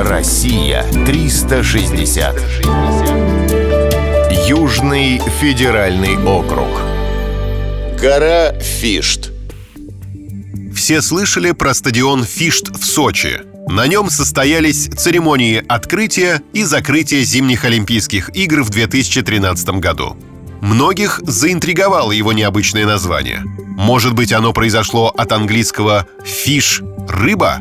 Россия 360. Южный федеральный округ. Гора Фишт. Все слышали про стадион Фишт в Сочи. На нем состоялись церемонии открытия и закрытия зимних Олимпийских игр в 2013 году. Многих заинтриговало его необычное название. Может быть, оно произошло от английского «фиш» — «рыба»?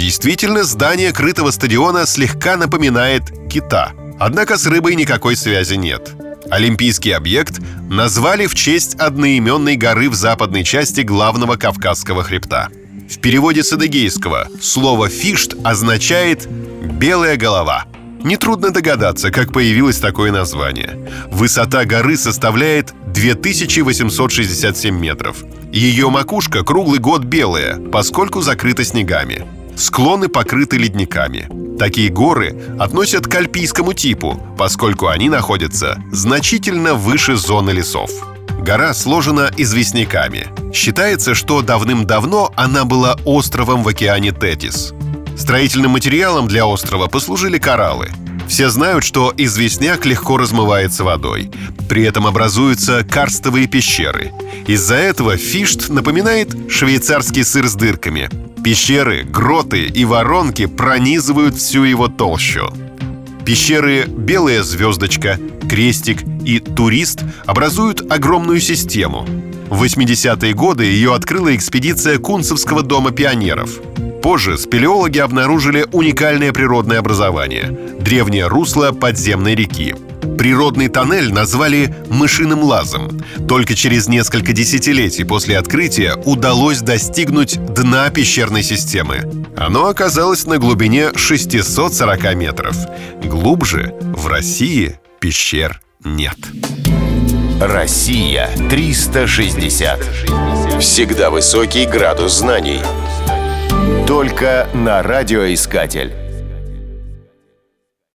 Действительно, здание крытого стадиона слегка напоминает кита. Однако с рыбой никакой связи нет. Олимпийский объект назвали в честь одноименной горы в западной части главного Кавказского хребта. В переводе с адыгейского слово «фишт» означает «белая голова». Нетрудно догадаться, как появилось такое название. Высота горы составляет 2867 метров. Ее макушка круглый год белая, поскольку закрыта снегами. Склоны покрыты ледниками. Такие горы относят к альпийскому типу, поскольку они находятся значительно выше зоны лесов. Гора сложена известняками. Считается, что давным-давно она была островом в океане Тетис. Строительным материалом для острова послужили кораллы. Все знают, что известняк легко размывается водой. При этом образуются карстовые пещеры. Из-за этого фишт напоминает швейцарский сыр с дырками. Пещеры, гроты и воронки пронизывают всю его толщу. Пещеры «Белая звездочка», «Крестик» и «Турист» образуют огромную систему. В 80-е годы ее открыла экспедиция Кунцевского дома пионеров. Позже спелеологи обнаружили уникальное природное образование – древнее русло подземной реки – Природный тоннель назвали «мышиным лазом». Только через несколько десятилетий после открытия удалось достигнуть дна пещерной системы. Оно оказалось на глубине 640 метров. Глубже в России пещер нет. Россия 360. Всегда высокий градус знаний. Только на радиоискатель.